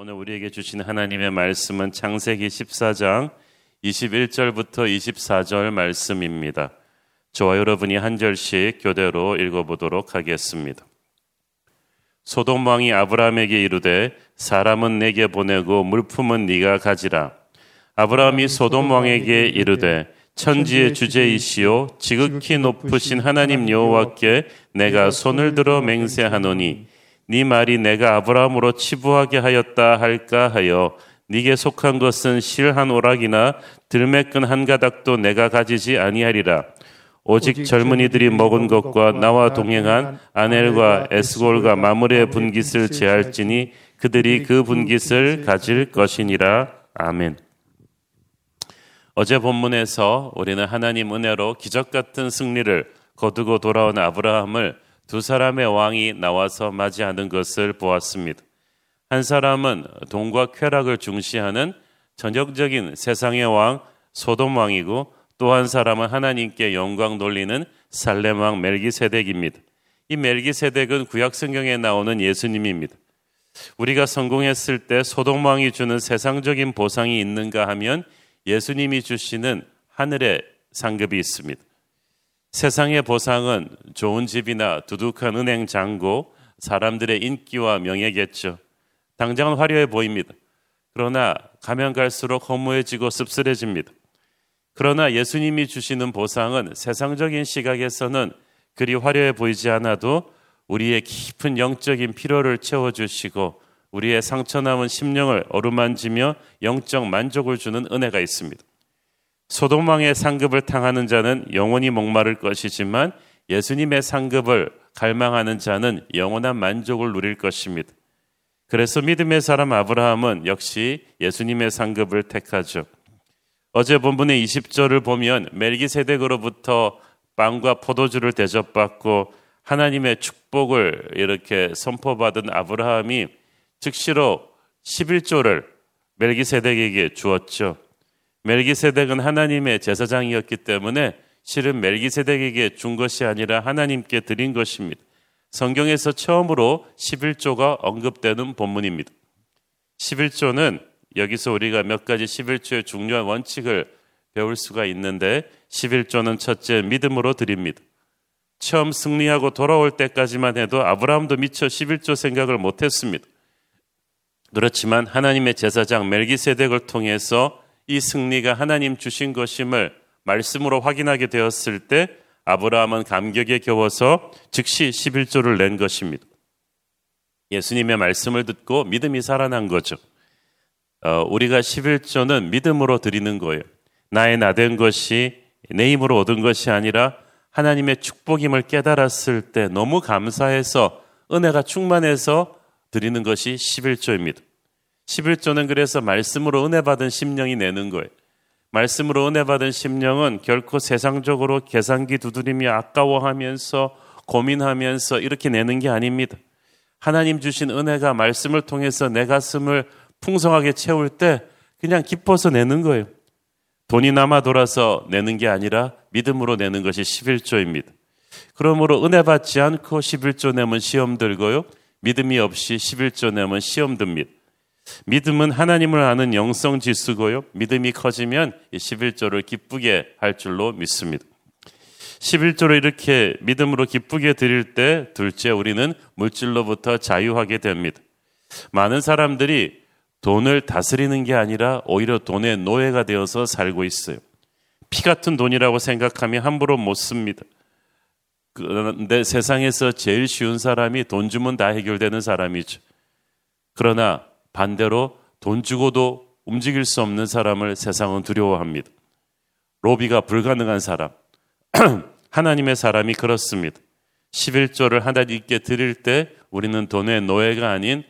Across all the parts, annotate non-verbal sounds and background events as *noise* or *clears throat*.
오늘 우리에게 주신 하나님의 말씀은 창세기 14장 21절부터 24절 말씀입니다. 저와 여러분이 한 절씩 교대로 읽어보도록 하겠습니다. 소돔 왕이 아브라함에게 이르되 사람은 내게 보내고 물품은 네가 가지라. 아브라함이 소돔 왕에게 이르되 천지의 주제이시오 지극히 높으신 하나님 여호와께 내가 손을 들어 맹세하노니 네 말이 내가 아브라함으로 치부하게 하였다 할까 하여 네게 속한 것은 실한 오락이나 들매끈 한 가닥도 내가 가지지 아니하리라. 오직 젊은이들이 먹은 것과 나와 동행한 아넬과 에스골과 마므레의 분깃을 제할지니 그들이 그 분깃을 가질 것이니라. 아멘. 어제 본문에서 우리는 하나님 은혜로 기적 같은 승리를 거두고 돌아온 아브라함을 두 사람의 왕이 나와서 맞이하는 것을 보았습니다. 한 사람은 돈과 쾌락을 중시하는 전형적인 세상의 왕 소돔 왕이고 또 한 사람은 하나님께 영광 돌리는 살렘 왕 멜기세덱입니다. 이 멜기세덱은 구약 성경에 나오는 예수님입니다. 우리가 성공했을 때 소돔 왕이 주는 세상적인 보상이 있는가 하면 예수님이 주시는 하늘의 상급이 있습니다. 세상의 보상은 좋은 집이나 두둑한 은행 잔고, 사람들의 인기와 명예겠죠. 당장은 화려해 보입니다. 그러나 가면 갈수록 허무해지고 씁쓸해집니다. 그러나 예수님이 주시는 보상은 세상적인 시각에서는 그리 화려해 보이지 않아도 우리의 깊은 영적인 필요를 채워주시고 우리의 상처 남은 심령을 어루만지며 영적 만족을 주는 은혜가 있습니다. 소돔 왕의 상급을 탕하는 자는 영원히 목마를 것이지만 예수님의 상급을 갈망하는 자는 영원한 만족을 누릴 것입니다. 그래서 믿음의 사람 아브라함은 역시 예수님의 상급을 택하죠. 어제 본문의 20절을 보면 멜기세덱으로부터 빵과 포도주를 대접받고 하나님의 축복을 이렇게 선포받은 아브라함이 즉시로 11조를 멜기세덱에게 주었죠. 멜기세덱은 하나님의 제사장이었기 때문에 실은 멜기세덱에게 준 것이 아니라 하나님께 드린 것입니다. 성경에서 처음으로 11조가 언급되는 본문입니다. 11조는 여기서 우리가 몇 가지 11조의 중요한 원칙을 배울 수가 있는데 11조는 첫째 믿음으로 드립니다. 처음 승리하고 돌아올 때까지만 해도 아브라함도 미처 11조 생각을 못했습니다. 그렇지만 하나님의 제사장 멜기세덱을 통해서 이 승리가 하나님 주신 것임을 말씀으로 확인하게 되었을 때 아브라함은 감격에 겨워서 즉시 11조를 낸 것입니다. 예수님의 말씀을 듣고 믿음이 살아난 거죠. 어, 우리가 11조는 믿음으로 드리는 거예요. 나의 나된 것이 내 힘으로 얻은 것이 아니라 하나님의 축복임을 깨달았을 때 너무 감사해서 은혜가 충만해서 드리는 것이 11조입니다. 11조는 그래서 말씀으로 은혜 받은 심령이 내는 거예요. 말씀으로 은혜 받은 심령은 결코 세상적으로 계산기 두드리며 아까워하면서 고민하면서 이렇게 내는 게 아닙니다. 하나님 주신 은혜가 말씀을 통해서 내 가슴을 풍성하게 채울 때 그냥 기뻐서 내는 거예요. 돈이 남아 돌아서 내는 게 아니라 믿음으로 내는 것이 11조입니다. 그러므로 은혜 받지 않고 11조 내면 시험 들고요. 믿음이 없이 11조 내면 시험 듭니다. 믿음은 하나님을 아는 영성 지수고요. 믿음이 커지면 11조를 기쁘게 할 줄로 믿습니다. 11조를 이렇게 믿음으로 기쁘게 드릴 때 둘째 우리는 물질로부터 자유하게 됩니다. 많은 사람들이 돈을 다스리는 게 아니라 오히려 돈의 노예가 되어서 살고 있어요. 피 같은 돈이라고 생각하면 함부로 못 씁니다. 그런데 세상에서 제일 쉬운 사람이 돈 주면 다 해결되는 사람이죠. 그러나 반대로 돈 주고도 움직일 수 없는 사람을 세상은 두려워합니다. 로비가 불가능한 사람. *clears throat* 하나님의 사람이 그렇습니다. 11조를 하나님께 드릴 때 우리는 돈의 노예가 아닌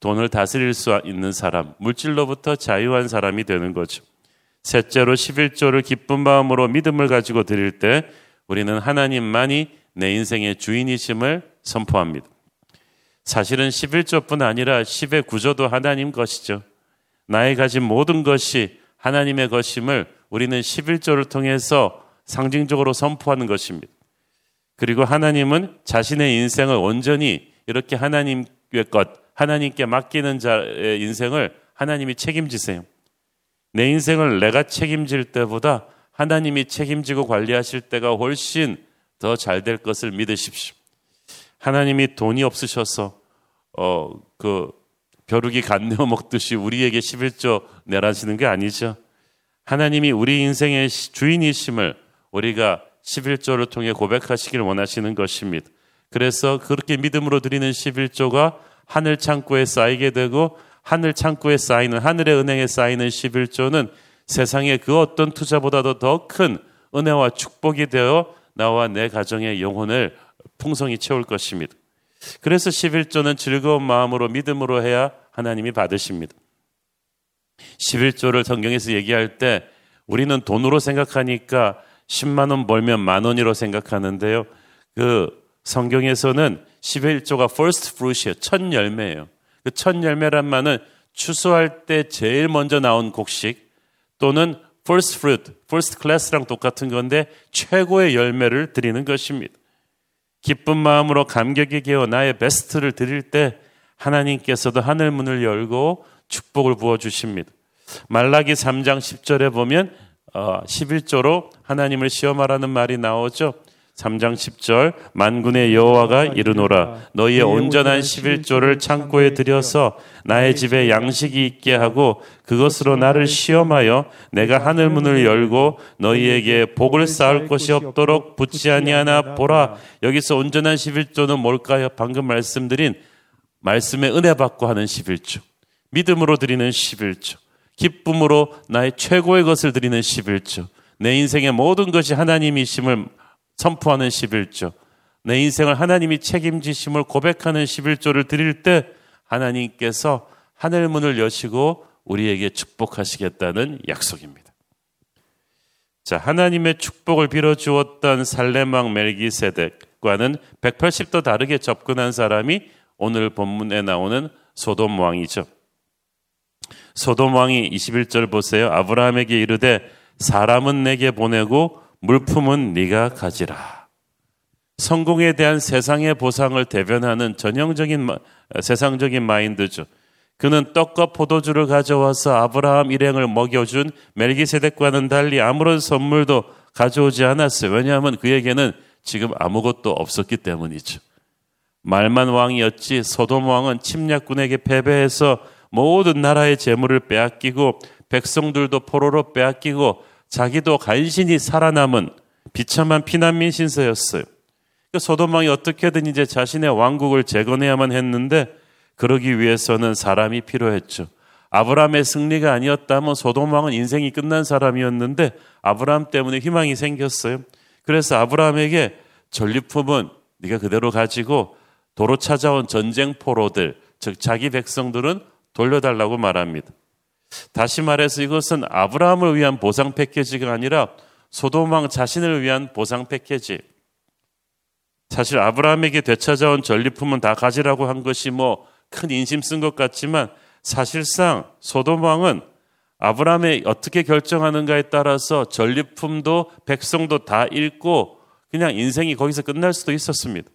돈을 다스릴 수 있는 사람, 물질로부터 자유한 사람이 되는 거죠. 셋째로 11조를 기쁜 마음으로 믿음을 가지고 드릴 때 우리는 하나님만이 내 인생의 주인이심을 선포합니다. 사실은 11조뿐 아니라 10의 구조도 하나님 것이죠. 나의 가진 모든 것이 하나님의 것임을 우리는 11조를 통해서 상징적으로 선포하는 것입니다. 그리고 하나님은 자신의 인생을 온전히 이렇게 하나님의 것, 하나님께 맡기는 자의 인생을 하나님이 책임지세요. 내 인생을 내가 책임질 때보다 하나님이 책임지고 관리하실 때가 훨씬 더 잘 될 것을 믿으십시오. 하나님이 돈이 없으셔서 어 그 벼룩이 간내어 먹듯이 우리에게 11조 내라시는 게 아니죠. 하나님이 우리 인생의 주인이심을 우리가 11조를 통해 고백하시길 원하시는 것입니다. 그래서 그렇게 믿음으로 드리는 11조가 하늘 창고에 쌓이게 되고 하늘 창고에 쌓이는 하늘의 은행에 쌓이는 11조는 세상의 그 어떤 투자보다도 더 큰 은혜와 축복이 되어 나와 내 가정의 영혼을 풍성히 채울 것입니다. 그래서 11조는 즐거운 마음으로 믿음으로 해야 하나님이 받으십니다. 11조를 성경에서 얘기할 때 우리는 돈으로 생각하니까 10만 원 벌면 만 원이로 생각하는데요. 그 성경에서는 11조가 first fruit이에요. 첫 열매예요. 그 첫 열매란 말은 추수할 때 제일 먼저 나온 곡식 또는 first fruit, first class랑 똑같은 건데 최고의 열매를 드리는 것입니다. 기쁜 마음으로 감격에 개어 나의 베스트를 드릴 때 하나님께서도 하늘 문을 열고 축복을 부어 주십니다. 말라기 3장 10절에 보면 11조로 어, 하나님을 시험하라는 말이 나오죠. 3장 10절 만군의 여호와가 이르노라. 너희의 온전한 11조를 창고에 들여서 나의 집에 양식이 있게 하고 그것으로 나를 시험하여 내가 하늘 문을 열고 너희에게 복을 쌓을 것이 없도록 붙지 아니하나 보라. 여기서 온전한 11조는 뭘까요? 방금 말씀드린 말씀의 은혜 받고 하는 11조 믿음으로 드리는 11조 기쁨으로 나의 최고의 것을 드리는 11조 내 인생의 모든 것이 하나님이심을 선포하는 11조, 내 인생을 하나님이 책임지심을 고백하는 11조를 드릴 때 하나님께서 하늘 문을 여시고 우리에게 축복하시겠다는 약속입니다. 자, 하나님의 축복을 빌어 주었던 살레망 멜기세덱과는 180도 다르게 접근한 사람이 오늘 본문에 나오는 소돔 왕이죠. 소돔 왕이 21절 보세요. 아브라함에게 이르되 사람은 내게 보내고 물품은 네가 가지라. 성공에 대한 세상의 보상을 대변하는 전형적인 세상적인 마인드죠. 그는 떡과 포도주를 가져와서 아브라함 일행을 먹여준 멜기세덱과는 달리 아무런 선물도 가져오지 않았어요. 왜냐하면 그에게는 지금 아무것도 없었기 때문이죠. 말만 왕이었지 소돔 왕은 침략군에게 패배해서 모든 나라의 재물을 빼앗기고 백성들도 포로로 빼앗기고 자기도 간신히 살아남은 비참한 피난민 신세였어요. 그 소돔왕이 어떻게든 이제 자신의 왕국을 재건해야만 했는데 그러기 위해서는 사람이 필요했죠. 아브라함의 승리가 아니었다면 소돔왕은 인생이 끝난 사람이었는데 아브라함 때문에 희망이 생겼어요. 그래서 아브라함에게 전리품은 네가 그대로 가지고 도로 찾아온 전쟁 포로들, 즉 자기 백성들은 돌려달라고 말합니다. 다시 말해서 이것은 아브라함을 위한 보상 패키지가 아니라 소돔왕 자신을 위한 보상 패키지. 사실 아브라함에게 되찾아온 전리품은 다 가지라고 한 것이 뭐 큰 인심 쓴 것 같지만 사실상 소돔왕은 아브라함이 어떻게 결정하는가에 따라서 전리품도 백성도 다 잃고 그냥 인생이 거기서 끝날 수도 있었습니다.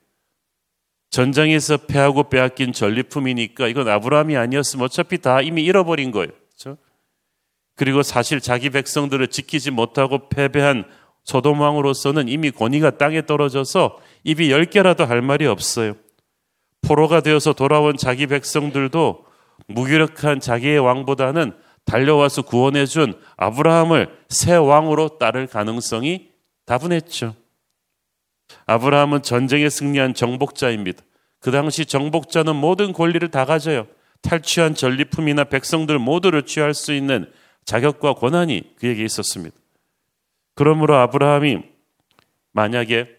전장에서 패하고 빼앗긴 전리품이니까 이건 아브라함이 아니었으면 어차피 다 이미 잃어버린 거예요. 그리고 사실 자기 백성들을 지키지 못하고 패배한 소돔 왕으로서는 이미 권위가 땅에 떨어져서 입이 열 개라도 할 말이 없어요. 포로가 되어서 돌아온 자기 백성들도 무기력한 자기의 왕보다는 달려와서 구원해 준 아브라함을 새 왕으로 따를 가능성이 다분했죠. 아브라함은 전쟁에 승리한 정복자입니다. 그 당시 정복자는 모든 권리를 다 가져요. 탈취한 전리품이나 백성들 모두를 취할 수 있는 자격과 권한이 그에게 있었습니다. 그러므로 아브라함이 만약에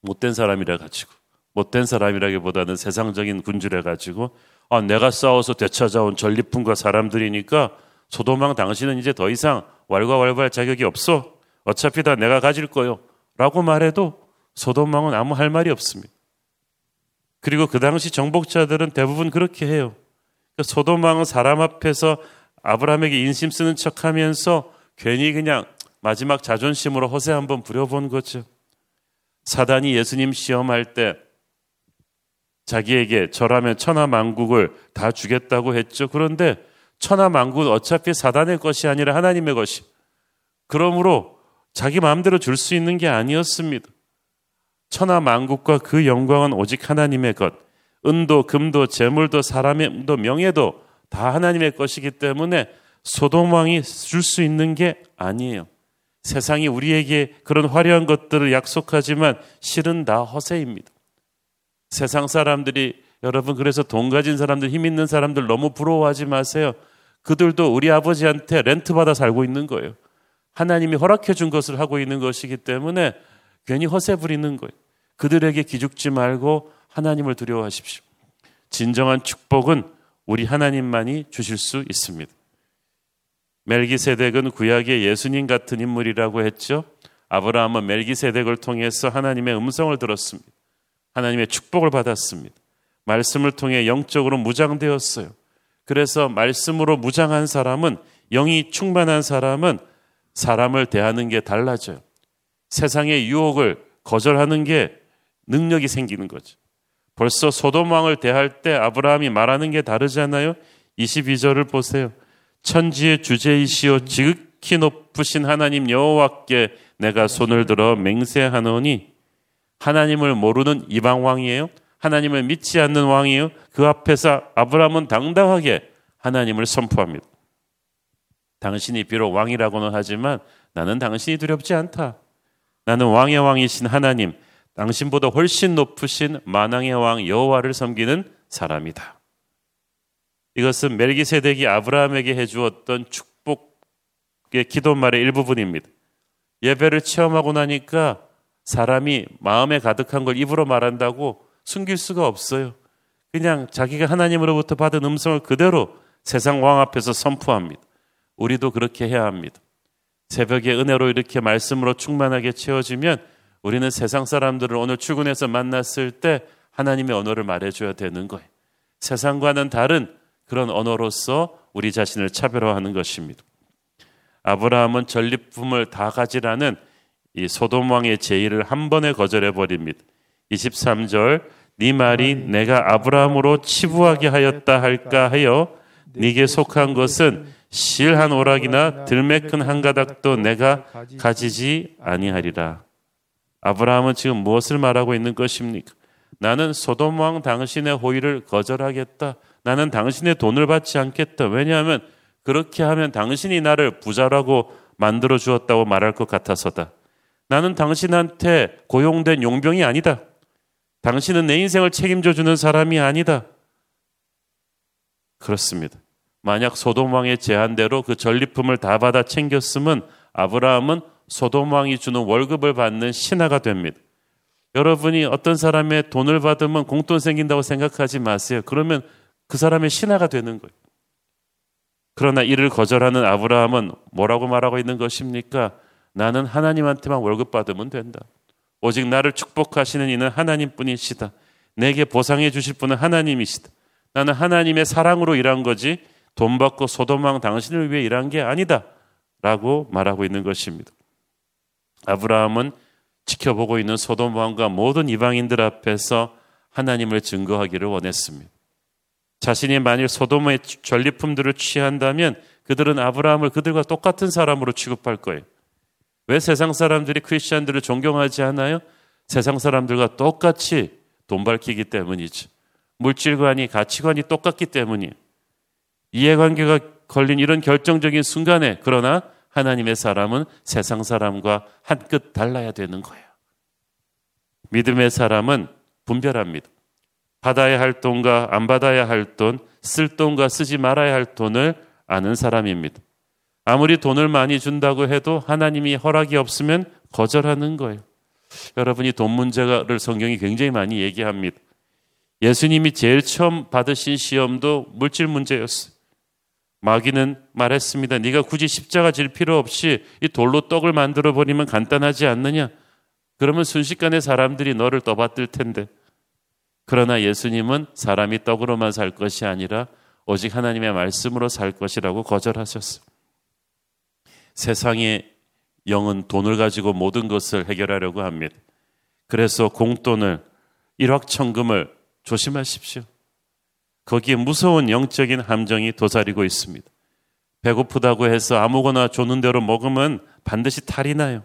못된 사람이라 가지고 못된 사람이라기보다는 세상적인 군주래 가지고 아, 내가 싸워서 되찾아온 전리품과 사람들이니까 소도망 당신은 이제 더 이상 왈가왈부할 자격이 없어. 어차피 다 내가 가질 거요. 라고 말해도 소돔왕은 아무 할 말이 없습니다. 그리고 그 당시 정복자들은 대부분 그렇게 해요. 그러니까 소돔왕은 사람 앞에서 아브라함에게 인심 쓰는 척 하면서 괜히 그냥 마지막 자존심으로 허세 한번 부려본 거죠. 사단이 예수님 시험할 때 자기에게 절하면 천하 만국을 다 주겠다고 했죠. 그런데 천하 만국은 어차피 사단의 것이 아니라 하나님의 것이. 그러므로 자기 마음대로 줄 수 있는 게 아니었습니다. 천하 만국과 그 영광은 오직 하나님의 것. 은도, 금도, 재물도, 사람의 명예도 다 하나님의 것이기 때문에 소돔 왕이 줄 수 있는 게 아니에요. 세상이 우리에게 그런 화려한 것들을 약속하지만 실은 다 허세입니다. 세상 사람들이 여러분 그래서 돈 가진 사람들 힘 있는 사람들 너무 부러워하지 마세요. 그들도 우리 아버지한테 렌트 받아 살고 있는 거예요. 하나님이 허락해 준 것을 하고 있는 것이기 때문에 괜히 허세 부리는 거예요. 그들에게 기죽지 말고 하나님을 두려워하십시오. 진정한 축복은 우리 하나님만이 주실 수 있습니다. 멜기세덱은 구약의 예수님 같은 인물이라고 했죠. 아브라함은 멜기세덱을 통해서 하나님의 음성을 들었습니다. 하나님의 축복을 받았습니다. 말씀을 통해 영적으로 무장되었어요. 그래서 말씀으로 무장한 사람은 영이 충만한 사람은 사람을 대하는 게 달라져요. 세상의 유혹을 거절하는 게 능력이 생기는 거죠. 벌써 소돔 왕을 대할 때 아브라함이 말하는 게 다르잖아요. 22절을 보세요. 천지의 주제이시오 지극히 높으신 하나님 여호와께 내가 손을 들어 맹세하노니 하나님을 모르는 이방 왕이에요. 하나님을 믿지 않는 왕이에요. 그 앞에서 아브라함은 당당하게 하나님을 선포합니다. 당신이 비록 왕이라고는 하지만 나는 당신이 두렵지 않다. 나는 왕의 왕이신 하나님, 당신보다 훨씬 높으신 만왕의 왕 여호와를 섬기는 사람이다. 이것은 멜기세덱이 아브라함에게 해주었던 축복의 기도말의 일부분입니다. 예배를 체험하고 나니까 사람이 마음에 가득한 걸 입으로 말한다고 숨길 수가 없어요. 그냥 자기가 하나님으로부터 받은 음성을 그대로 세상 왕 앞에서 선포합니다. 우리도 그렇게 해야 합니다. 새벽에 은혜로 이렇게 말씀으로 충만하게 채워지면 우리는 세상 사람들을 오늘 출근해서 만났을 때 하나님의 언어를 말해줘야 되는 거예요. 세상과는 다른 그런 언어로서 우리 자신을 차별화하는 것입니다. 아브라함은 전리품을 다 가지라는 이 소돔 왕의 제의를 한 번에 거절해 버립니다. 23절 네 말이 내가 아브라함으로 치부하게 하였다 할까 하여 네게 속한 것은 실한 오락이나 들매 큰 한 가닥도 내가 가지지 아니하리라. 아브라함은 지금 무엇을 말하고 있는 것입니까? 나는 소돔 왕 당신의 호의를 거절하겠다. 나는 당신의 돈을 받지 않겠다. 왜냐하면 그렇게 하면 당신이 나를 부자라고 만들어 주었다고 말할 것 같아서다. 나는 당신한테 고용된 용병이 아니다. 당신은 내 인생을 책임져 주는 사람이 아니다. 그렇습니다. 만약 소돔 왕의 제한대로 그 전리품을 다 받아 챙겼으면 아브라함은 소돔 왕이 주는 월급을 받는 신하가 됩니다. 여러분이 어떤 사람의 돈을 받으면 공돈 생긴다고 생각하지 마세요. 그러면 그 사람의 신하가 되는 거예요. 그러나 이를 거절하는 아브라함은 뭐라고 말하고 있는 것입니까? 나는 하나님한테만 월급 받으면 된다. 오직 나를 축복하시는 이는 하나님뿐이시다. 내게 보상해 주실 분은 하나님이시다. 나는 하나님의 사랑으로 일한 거지 돈 받고 소돔왕 당신을 위해 일한 게 아니다. 라고 말하고 있는 것입니다. 아브라함은 지켜보고 있는 소돔 왕과 모든 이방인들 앞에서 하나님을 증거하기를 원했습니다. 자신이 만일 소돔의 전리품들을 취한다면 그들은 아브라함을 그들과 똑같은 사람으로 취급할 거예요. 왜 세상 사람들이 크리스천들을 존경하지 않아요? 세상 사람들과 똑같이 돈 밝히기 때문이죠. 물질관이 가치관이 똑같기 때문이에요. 이해관계가 걸린 이런 결정적인 순간에 그러나 하나님의 사람은 세상 사람과 한 끗 달라야 되는 거예요. 믿음의 사람은 분별합니다. 받아야 할 돈과 안 받아야 할 돈, 쓸 돈과 쓰지 말아야 할 돈을 아는 사람입니다. 아무리 돈을 많이 준다고 해도 하나님이 허락이 없으면 거절하는 거예요. 여러분이 돈 문제를 성경이 굉장히 많이 얘기합니다. 예수님이 제일 처음 받으신 시험도 물질 문제였어요. 마귀는 말했습니다. 네가 굳이 십자가 질 필요 없이 이 돌로 떡을 만들어 버리면 간단하지 않느냐? 그러면 순식간에 사람들이 너를 떠받들 텐데. 그러나 예수님은 사람이 떡으로만 살 것이 아니라 오직 하나님의 말씀으로 살 것이라고 거절하셨어요. 세상의 영은 돈을 가지고 모든 것을 해결하려고 합니다. 그래서 공돈을 일확천금을 조심하십시오. 거기에 무서운 영적인 함정이 도사리고 있습니다. 배고프다고 해서 아무거나 조는 대로 먹으면 반드시 탈이 나요.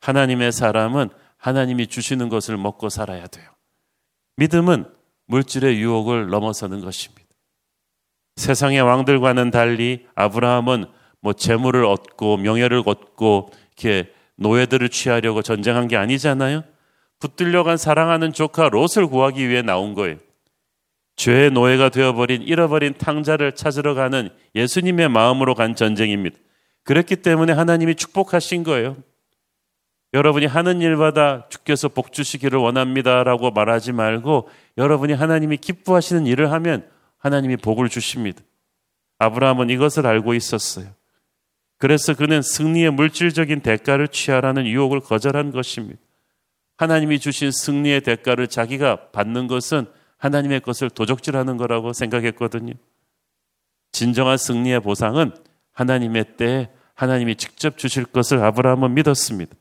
하나님의 사람은 하나님이 주시는 것을 먹고 살아야 돼요. 믿음은 물질의 유혹을 넘어서는 것입니다. 세상의 왕들과는 달리 아브라함은 뭐 재물을 얻고 명예를 얻고 이렇게 노예들을 취하려고 전쟁한 게 아니잖아요. 붙들려간 사랑하는 조카 롯을 구하기 위해 나온 거예요. 죄의 노예가 되어버린 잃어버린 탕자를 찾으러 가는 예수님의 마음으로 간 전쟁입니다. 그렇기 때문에 하나님이 축복하신 거예요. 여러분이 하는 일마다 주께서 복 주시기를 원합니다라고 말하지 말고 여러분이 하나님이 기뻐하시는 일을 하면 하나님이 복을 주십니다. 아브라함은 이것을 알고 있었어요. 그래서 그는 승리의 물질적인 대가를 취하라는 유혹을 거절한 것입니다. 하나님이 주신 승리의 대가를 자기가 받는 것은 하나님의 것을 도적질하는 거라고 생각했거든요. 진정한 승리의 보상은 하나님의 때에 하나님이 직접 주실 것을 아브라함은 믿었습니다.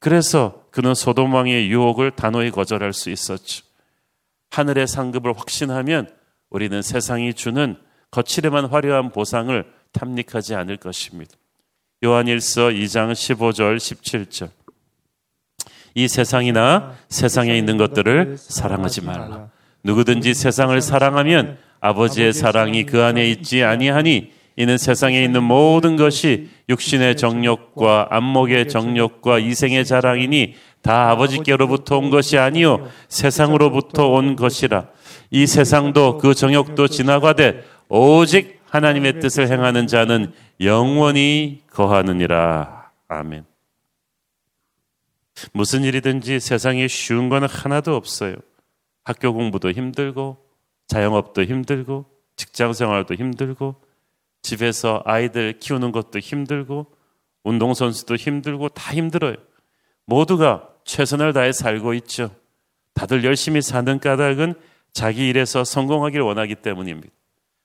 그래서 그는 소돔 왕의 유혹을 단호히 거절할 수 있었죠. 하늘의 상급을 확신하면 우리는 세상이 주는 거칠에만 화려한 보상을 탐닉하지 않을 것입니다. 요한일서 2장 15절 17절 이 세상이나 세상에 있는 것들을 사랑하지 말라. 누구든지 세상을 사랑하면 아버지의 사랑이 그 안에 있지 아니하니 이는 세상에 있는 모든 것이 육신의 정욕과 안목의 정욕과 이생의 자랑이니 다 아버지께로부터 온 것이 아니요 세상으로부터 온 것이라 이 세상도 그 정욕도 지나가되 오직 하나님의 뜻을 행하는 자는 영원히 거하느니라 아멘. 무슨 일이든지 세상에 쉬운 건 하나도 없어요. 학교 공부도 힘들고 자영업도 힘들고 직장 생활도 힘들고 집에서 아이들 키우는 것도 힘들고 운동선수도 힘들고 다 힘들어요. 모두가 최선을 다해 살고 있죠. 다들 열심히 사는 까닭은 자기 일에서 성공하길 원하기 때문입니다.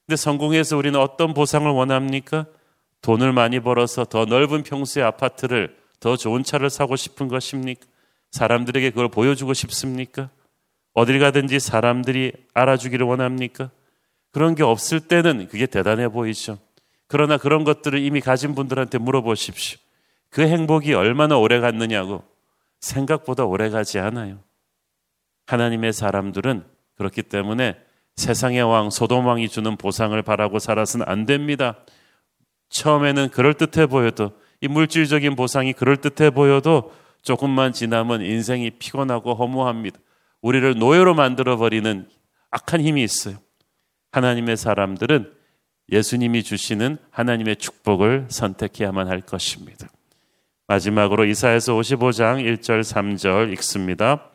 근데 성공해서 우리는 어떤 보상을 원합니까? 돈을 많이 벌어서 더 넓은 평수의 아파트를 더 좋은 차를 사고 싶은 것입니까? 사람들에게 그걸 보여주고 싶습니까? 어딜 가든지 사람들이 알아주기를 원합니까? 그런 게 없을 때는 그게 대단해 보이죠. 그러나 그런 것들을 이미 가진 분들한테 물어보십시오. 그 행복이 얼마나 오래 갔느냐고 생각보다 오래 가지 않아요. 하나님의 사람들은 그렇기 때문에 세상의 왕 소돔 왕이 주는 보상을 바라고 살아서는 안 됩니다. 처음에는 그럴 듯해 보여도 이 물질적인 보상이 그럴 듯해 보여도 조금만 지나면 인생이 피곤하고 허무합니다. 우리를 노예로 만들어 버리는 악한 힘이 있어요. 하나님의 사람들은 예수님이 주시는 하나님의 축복을 선택해야만 할 것입니다. 마지막으로 이사에서 55장 1절 3절 읽습니다.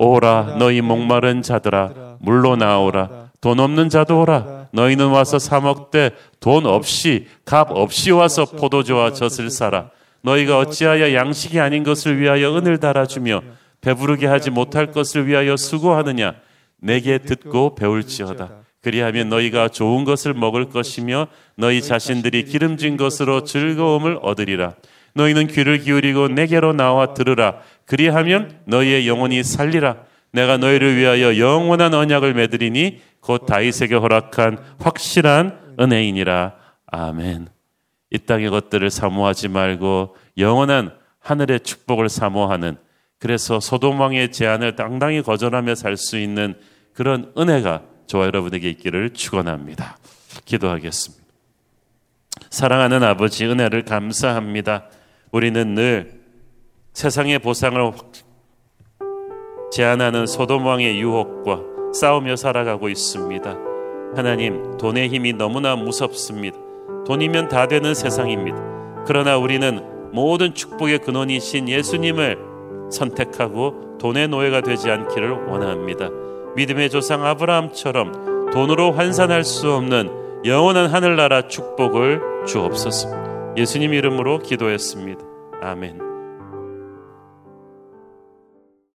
오라 너희 목마른 자들아 물로 나오라 돈 없는 자도 오라 너희는 와서 사 먹되 돈 없이 값 없이 와서 포도주와 젖을 사라 너희가 어찌하여 양식이 아닌 것을 위하여 은을 달아주며 배부르게 하지 못할 것을 위하여 수고하느냐 내게 듣고 배울지어다 그리하면 너희가 좋은 것을 먹을 것이며 너희 자신들이 기름진 것으로 즐거움을 얻으리라. 너희는 귀를 기울이고 내게로 나와 들으라. 그리하면 너희의 영혼이 살리라. 내가 너희를 위하여 영원한 언약을 맺으리니 곧 다윗에게 허락한 확실한 은혜이니라. 아멘. 이 땅의 것들을 사모하지 말고 영원한 하늘의 축복을 사모하는 그래서 소돔 왕의 제안을 당당히 거절하며 살 수 있는 그런 은혜가 저와 여러분에게 있기를 축원합니다. 기도하겠습니다. 사랑하는 아버지 은혜를 감사합니다. 우리는 늘 세상의 보상을 제한하는 소돔 왕의 유혹과 싸우며 살아가고 있습니다. 하나님, 돈의 힘이 너무나 무섭습니다. 돈이면 다 되는 세상입니다. 그러나 우리는 모든 축복의 근원이신 예수님을 선택하고 돈의 노예가 되지 않기를 원합니다. 믿음의 조상 아브라함처럼 돈으로 환산할 수 없는 영원한 하늘나라 축복을 주옵소서. 예수님 이름으로 기도했습니다. 아멘.